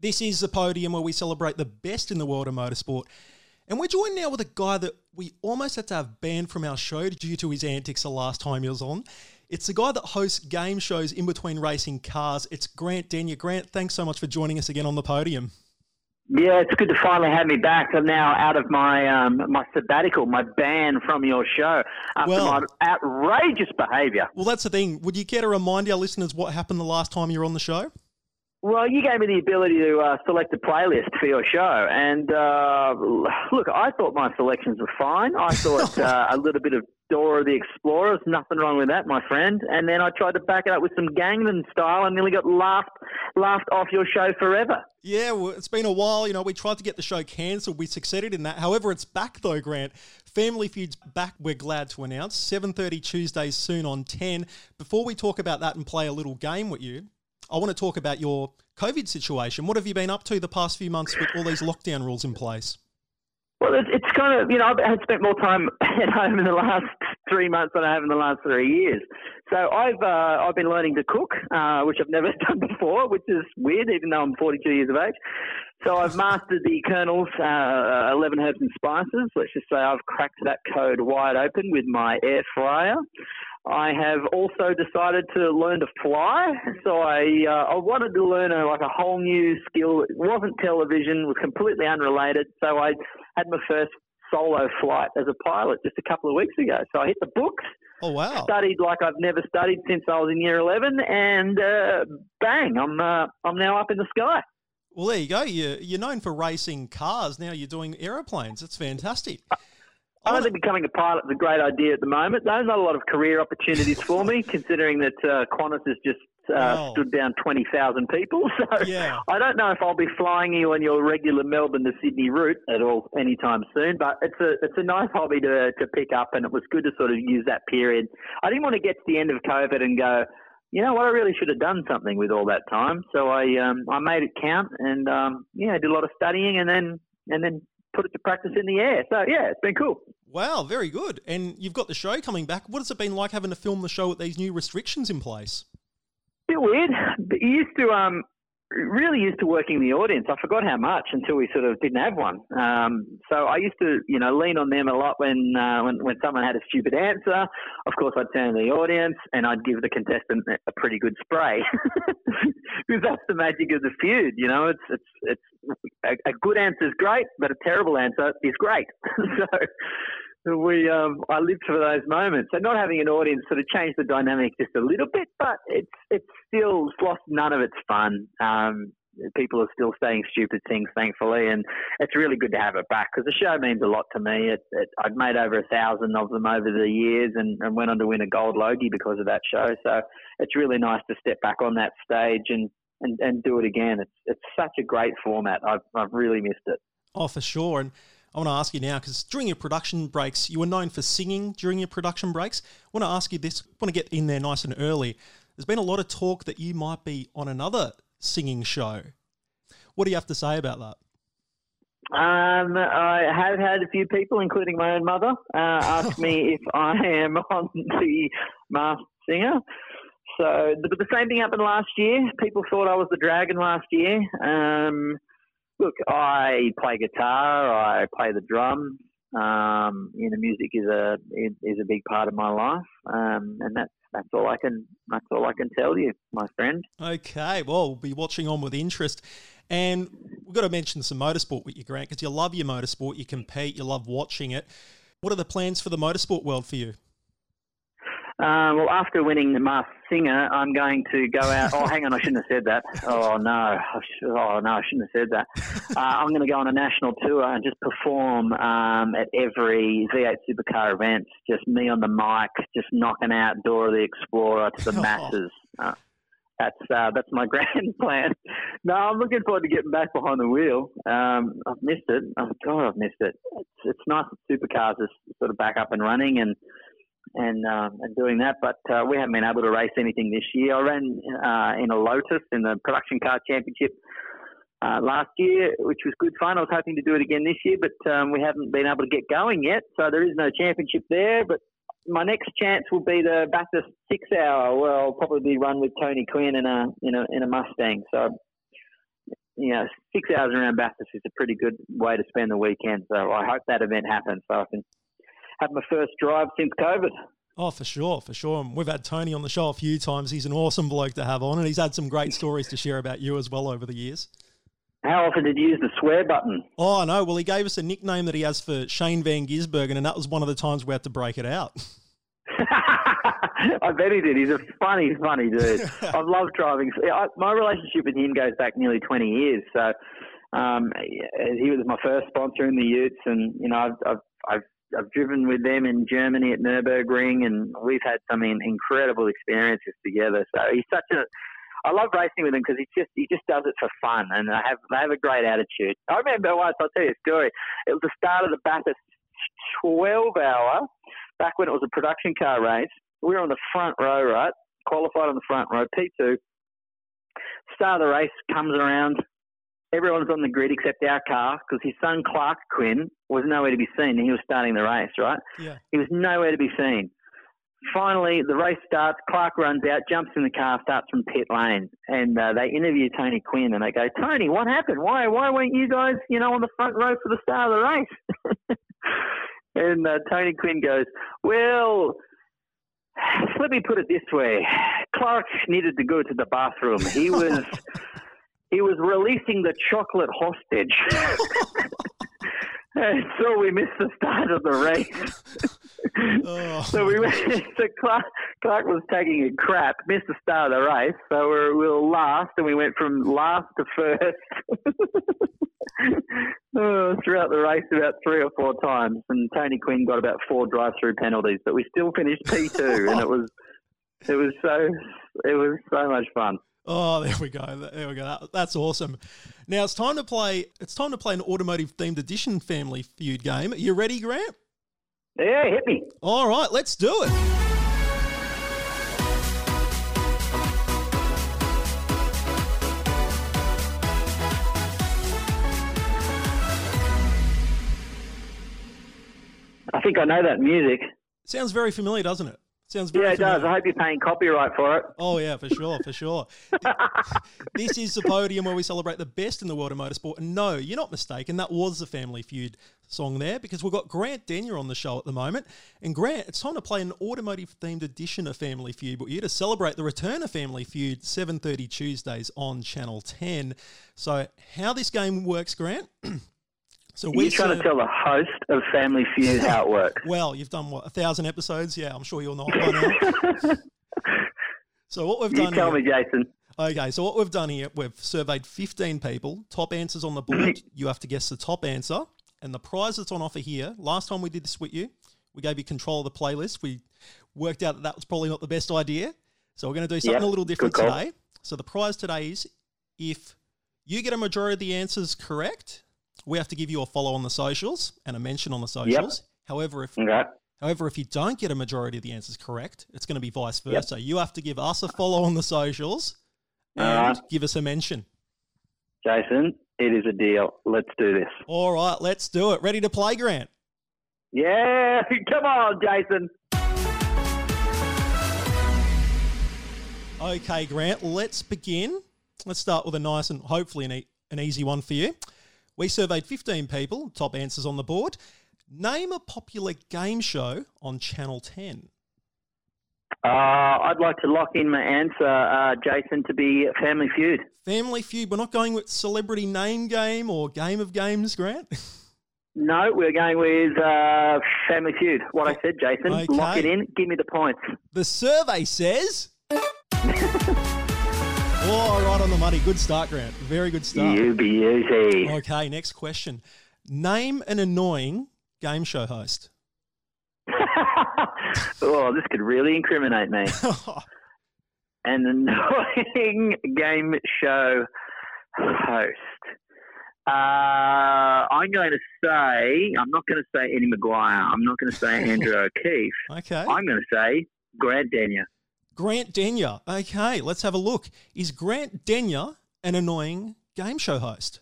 This is the podium where we celebrate the best in the world of motorsport. And we're joined now with a guy that we almost had to have banned from our show due to his antics the last time he was on. It's the guy that hosts game shows in between racing cars. It's Grant Denyer. Grant, thanks so much for joining us again on the podium. Yeah, it's good to finally have me back. I'm now out of my um, my sabbatical, my ban from your show after well, my outrageous behaviour. Well, that's the thing. Would you care to remind our listeners what happened the last time you were on the show? Well, you gave me the ability to uh, select a playlist for your show, and uh, look, I thought my selections were fine. I thought uh, a little bit of Dora the Explorer, nothing wrong with that, my friend. And then I tried to back it up with some Gangnam style, and nearly got laughed laughed off your show forever. Yeah, well, it's been a while. You know, we tried to get the show cancelled. We succeeded in that. However, it's back though, Grant. Family Feud's back. We're glad to announce. Seven thirty Tuesdays soon on ten. Before we talk about that and play a little game with you, I want to talk about your COVID situation. What have you been up to the past few months with all these lockdown rules in place? Well, it's kind of, you know, I've had spent more time at home in the last three months than I have in the last three years. So I've uh, I've been learning to cook, uh, which I've never done before, which is weird, even though I'm 42 years of age. So I've mastered the Colonel's, uh, 11 herbs and spices. Let's just say I've cracked that code wide open with my air fryer. I have also decided to learn to fly. So I uh, I wanted to learn a, like a whole new skill. It wasn't television, was completely unrelated. So I had my first solo flight as a pilot just a couple of weeks ago. So I hit the books. Oh wow! Studied like I've never studied since I was in year eleven, and uh, bang, I'm uh, I'm now up in the sky. Well, there you go. You're, you're known for racing cars. Now you're doing aeroplanes. It's fantastic. I don't think becoming a pilot is a great idea at the moment. There's not a lot of career opportunities for me, considering that uh, Qantas has just uh, stood down 20,000 people. So yeah. I don't know if I'll be flying you on your regular Melbourne to Sydney route at all anytime soon. But it's a it's a nice hobby to to pick up, and it was good to sort of use that period. I didn't want to get to the end of COVID and go. You know what? I really should have done something with all that time. So I um, I made it count, and um, yeah, I did a lot of studying, and then and then put it to practice in the air. So yeah, it's been cool. Wow, very good. And you've got the show coming back. What has it been like having to film the show with these new restrictions in place? Bit weird. But you used to um, really used to working the audience. I forgot how much until we sort of didn't have one. Um, so I used to, you know, lean on them a lot when, uh, when when someone had a stupid answer. Of course, I'd turn to the audience and I'd give the contestant a pretty good spray because that's the magic of the feud. You know, it's it's it's a, a good answer is great, but a terrible answer is great. so we um, I lived for those moments. So not having an audience sort of changed the dynamic just a little bit, but it's it's still lost none of its fun. Um, people are still saying stupid things, thankfully, and it's really good to have it back because the show means a lot to me. It, it, I've made over a thousand of them over the years, and, and went on to win a gold Logie because of that show. So it's really nice to step back on that stage and, and, and do it again. It's it's such a great format. I've I've really missed it. Oh, for sure, and I want to ask you now because during your production breaks, you were known for singing during your production breaks. I want to ask you this. I want to get in there nice and early. There's been a lot of talk that you might be on another singing show. What do you have to say about that? Um, I have had a few people, including my own mother, uh, ask me if I am on the Masked Singer. So, but the same thing happened last year. People thought I was the dragon last year. Um, Look, I play guitar. I play the drums. Um, you know, music is a is a big part of my life, um, and that's that's all I can that's all I can tell you, my friend. Okay, well, we'll be watching on with interest, and we've got to mention some motorsport with you, Grant, because you love your motorsport, you compete, you love watching it. What are the plans for the motorsport world for you? Uh, well, after winning the Masked Singer, I'm going to go out. Oh, hang on, I shouldn't have said that. Oh no, oh no, I shouldn't have said that. Uh, I'm going to go on a national tour and just perform um, at every V8 Supercar event. Just me on the mic, just knocking out Dora the Explorer to the masses. Uh, that's uh, that's my grand plan. No, I'm looking forward to getting back behind the wheel. Um, I've missed it. Oh God, I've missed it. It's, it's nice that supercars are sort of back up and running and and um, and doing that. But uh, we haven't been able to race anything this year. I ran uh, in a Lotus in the Production Car Championship uh, last year, which was good fun. I was hoping to do it again this year, but um, we haven't been able to get going yet. So there is no championship there. But my next chance will be the Bathurst Six Hour, where I'll probably run with Tony Quinn in a in a in a Mustang. So you know, six hours around Bathurst is a pretty good way to spend the weekend. So I hope that event happens so I can have my first drive since COVID. Oh, for sure, for sure. And we've had Tony on the show a few times. He's an awesome bloke to have on, and he's had some great stories to share about you as well over the years. How often did you use the swear button? Oh, no. Well, he gave us a nickname that he has for Shane Van Gisbergen, and that was one of the times we had to break it out. I bet he did. He's a funny, funny dude. I love driving. I, my relationship with him goes back nearly 20 years. So um, he was my first sponsor in the Utes, and you know I've, I've, I've I've driven with them in Germany at Nurburgring, and we've had some incredible experiences together. So he's such a I love racing with him because he just he just does it for fun, and they have they have a great attitude. I remember once I'll tell you a story. It was the start of the Bathurst 12 hour, back when it was a production car race. We were on the front row, right? Qualified on the front row, P2. Start of the race comes around. Everyone's on the grid except our car because his son Clark Quinn was nowhere to be seen. He was starting the race, right? Yeah. He was nowhere to be seen. Finally, the race starts. Clark runs out, jumps in the car, starts from pit lane, and uh, they interview Tony Quinn, and they go, "Tony, what happened? Why, why weren't you guys, you know, on the front row for the start of the race?" and uh, Tony Quinn goes, "Well, let me put it this way: Clark needed to go to the bathroom. He was." he was releasing the chocolate hostage. and so we missed the start of the race. oh. So we went. So Clark, Clark was taking a crap, missed the start of the race. So we were, we were last, and we went from last to first. oh, throughout the race, about three or four times, and Tony Quinn got about four drive-through penalties, but we still finished P two, and it was it was so it was so much fun. Oh, there we go. There we go. That, that's awesome. Now it's time to play. It's time to play an automotive themed edition Family Feud game. Are you ready, Grant? Yeah, hit me. All right, let's do it. I think I know that music. Sounds very familiar, doesn't it? Sounds very yeah, it familiar. does. I hope you're paying copyright for it. Oh yeah, for sure, for sure. this is the podium where we celebrate the best in the world of motorsport. And no, you're not mistaken. That was the Family Feud song there because we've got Grant Denyer on the show at the moment. And Grant, it's time to play an automotive themed edition of Family Feud, but you to celebrate the return of Family Feud, 7:30 Tuesdays on Channel 10. So how this game works, Grant? So we're trying to tell the host of Family Feud how it works. well, you've done what a thousand episodes. Yeah, I'm sure you'll know by now. so what we've you done. Tell here, me, Jason. Okay, so what we've done here, we've surveyed 15 people. Top answers on the board. you have to guess the top answer, and the prize that's on offer here. Last time we did this with you, we gave you control of the playlist. We worked out that that was probably not the best idea. So we're going to do something yep, a little different today. So the prize today is if you get a majority of the answers correct, we have to give you a follow on the socials and a mention on the socials. Yep. However, if okay. however if you don't get a majority of the answers correct, it's going to be vice versa. Yep. You have to give us a follow on the socials and uh, give us a mention. Jason, it is a deal. Let's do this. All right, let's do it. Ready to play, Grant? Yeah, come on, Jason. Okay, Grant, let's begin. Let's start with a nice and hopefully an, e- an easy one for you. We surveyed 15 people, top answers on the board. Name a popular game show on Channel 10. Uh, I'd like to lock in my answer, uh, Jason, to be Family Feud. Family Feud. We're not going with celebrity name game or game of games, Grant. No, we're going with uh, Family Feud. What I said, Jason. Okay. Lock it in. Give me the points. The survey says. Oh, right on the money. Good start, Grant. Very good start. You beauty. Okay, next question. Name an annoying game show host. oh, this could really incriminate me. An annoying game show host. Uh, I'm going to say, I'm not going to say Eddie McGuire. I'm not going to say Andrew O'Keefe. Okay. I'm going to say Grant Denyer. Grant Denyer. Okay, let's have a look. Is Grant Denyer an annoying game show host?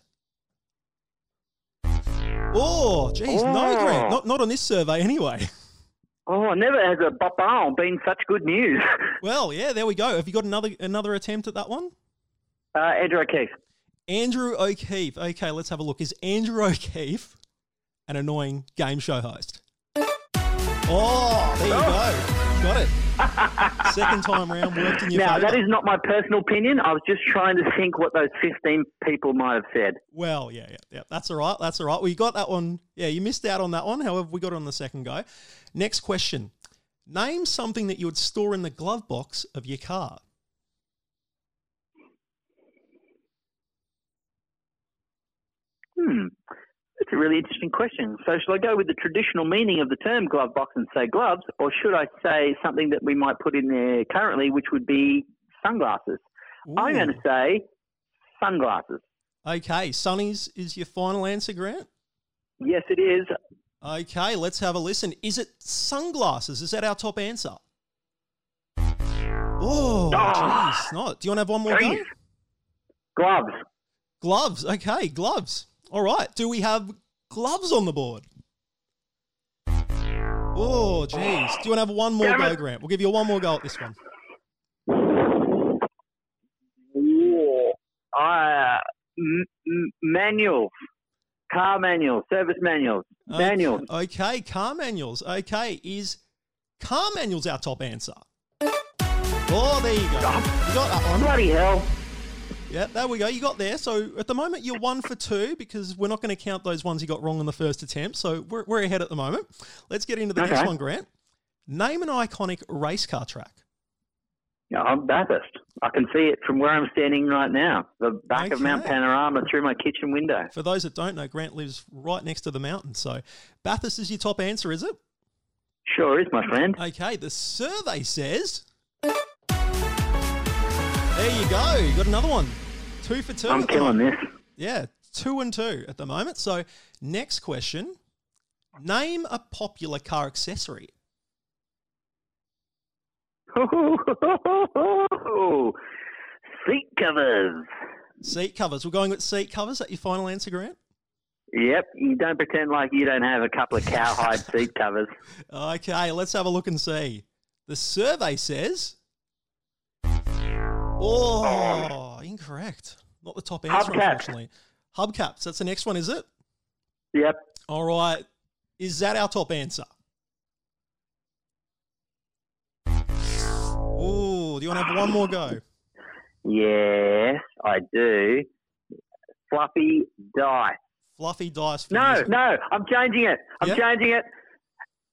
Oh, geez, oh. no, Grant. Not, not on this survey anyway. Oh, never has a papa been such good news. well, yeah, there we go. Have you got another another attempt at that one? Uh, Andrew O'Keefe. Andrew O'Keefe. Okay, let's have a look. Is Andrew O'Keefe an annoying game show host? Oh, there you go. Got it. Second time round, worked in your Now, favour. that is not my personal opinion. I was just trying to think what those 15 people might have said. Well, yeah, yeah, yeah. That's all right. That's all right. Well, you got that one. Yeah, you missed out on that one. However, we got it on the second go. Next question. Name something that you would store in the glove box of your car. Hmm. That's a really interesting question. So, should I go with the traditional meaning of the term glove box and say gloves, or should I say something that we might put in there currently, which would be sunglasses? I'm going to say sunglasses. Okay, Sonny's is your final answer, Grant? Yes, it is. Okay, let's have a listen. Is it sunglasses? Is that our top answer? Oh, jeez, not. Do you want to have one more go? Gloves. Gloves. Okay, gloves. All right. Do we have gloves on the board? Oh, jeez. Do you want to have one more Damn go, it. Grant? We'll give you one more go at this one. Uh, m- m- manuals. Car manuals. Service manuals. Manuals. Okay, okay, car manuals. Okay, is car manuals our top answer? Oh, there you go. You got that one. Bloody hell. Yeah, there we go. You got there. So at the moment, you're one for two because we're not going to count those ones you got wrong on the first attempt. So we're, we're ahead at the moment. Let's get into the next one, Grant. Name an iconic race car track. Yeah, I'm Bathurst. I can see it from where I'm standing right now. The back of Mount Panorama through my kitchen window. For those that don't know, Grant lives right next to the mountain. So Bathurst is your top answer, is it? Sure is, my friend. Okay, the survey says. There you go. You got another one. Two for two. I'm killing this. Yeah, two and two at the moment. So, next question Name a popular car accessory. Seat covers. Seat covers. We're going with seat covers. That your final answer, Grant? Yep, you don't pretend like you don't have a couple of cowhide seat covers. Okay, let's have a look and see. The survey says. Oh, incorrect. Not the top answer, Hubcaps. unfortunately. Hubcaps. That's the next one, is it? Yep. All right. Is that our top answer? Oh, do you want to have one more go? Yes, I do. Fluffy dice. Fluffy dice. For No, you. no, I'm changing it. I'm changing it.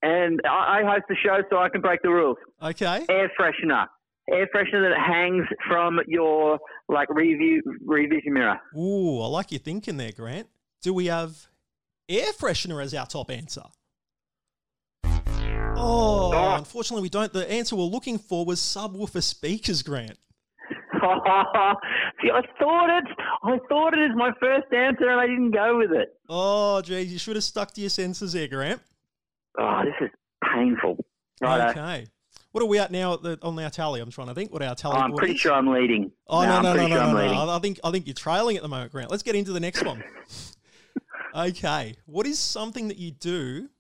And I, I host the show so I can break the rules. Okay. Air freshener. Air freshener that hangs from your like review revision mirror. Ooh, I like your thinking there, Grant. Do we have air freshener as our top answer? Oh, Oh. unfortunately, we don't. The answer we're looking for was subwoofer speakers, Grant. See, I thought it. I thought it is my first answer, and I didn't go with it. Oh, geez, you should have stuck to your senses there, Grant. Oh, this is painful. Right. Okay. What are we at now the, on our tally? I'm trying to think what our tally I'm pretty is. sure I'm leading. Oh no, no, no, no, sure no, I'm no. I think I think you're trailing at the moment, Grant. Let's get into the next one. okay, what is something that you do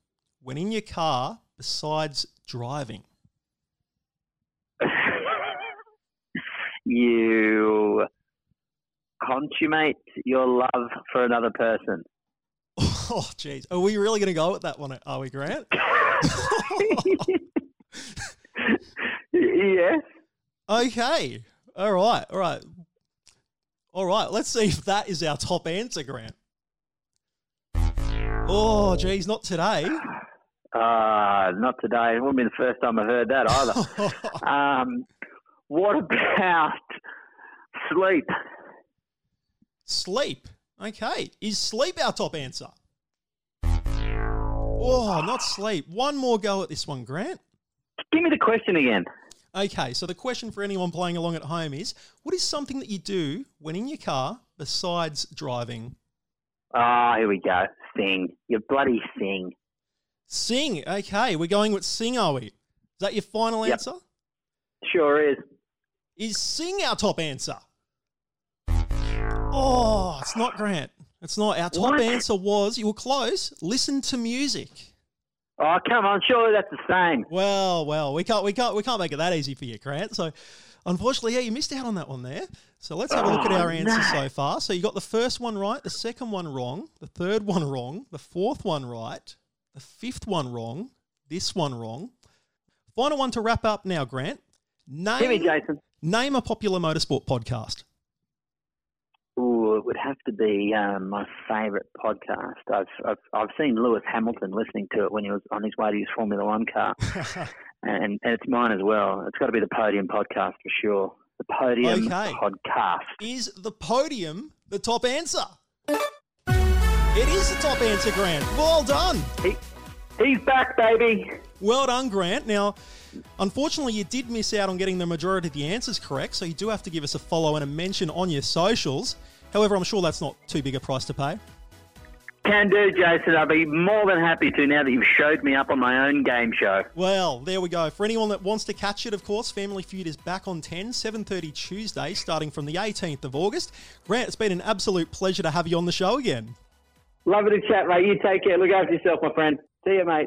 when in your car besides driving? you consummate your love for another person. Oh, jeez, are we really going to go with that one? Are we, Grant? yes. Okay, all right, all right, all right. Let's see if that is our top answer, Grant. Oh, geez, not today. Uh, not today. It wouldn't be the first time I've heard that either. um, what about sleep? Sleep. Okay. Is sleep our top answer? Oh, not sleep. One more go at this one, Grant. Give me the question again. Okay, so the question for anyone playing along at home is what is something that you do when in your car besides driving? Ah, here we go. Sing. You bloody sing. Sing. Okay, we're going with sing, are we? Is that your final Yep. answer? Sure is. Is sing our top answer? Oh, it's not Grant. It's not. Our top What? answer was you were close. Listen to music. Oh, come on! Surely that's the same. Well, well, we can't, we can't, we can't make it that easy for you, Grant. So, unfortunately, yeah, you missed out on that one there. So let's have a look at oh, our Oh, answers no. so far. So you got the first one right, the second one wrong, the third one wrong, the fourth one right, the fifth one wrong, this one wrong. Final one to wrap up now, Grant. Name, Give me, Jason. name a popular motorsport podcast. It would have to be um, my favourite podcast. I've, I've I've seen Lewis Hamilton listening to it when he was on his way to his Formula One car, and, and it's mine as well. It's got to be the Podium podcast for sure. The Podium Okay. podcast. Is the podium the top answer? It is the top answer, Grant. Well done. He, he's back, baby. Well done, Grant. Now, unfortunately, you did miss out on getting the majority of the answers correct, so you do have to give us a follow and a mention on your socials. However, I'm sure that's not too big a price to pay. Can do, Jason. I'll be more than happy to now that you've showed me up on my own game show. Well, there we go. For anyone that wants to catch it, of course, Family Feud is back on 10, 7.30 Tuesday, starting from the 18th of August. Grant, it's been an absolute pleasure to have you on the show again. Lovely to chat, mate. You take care. Look after yourself, my friend. See you, mate.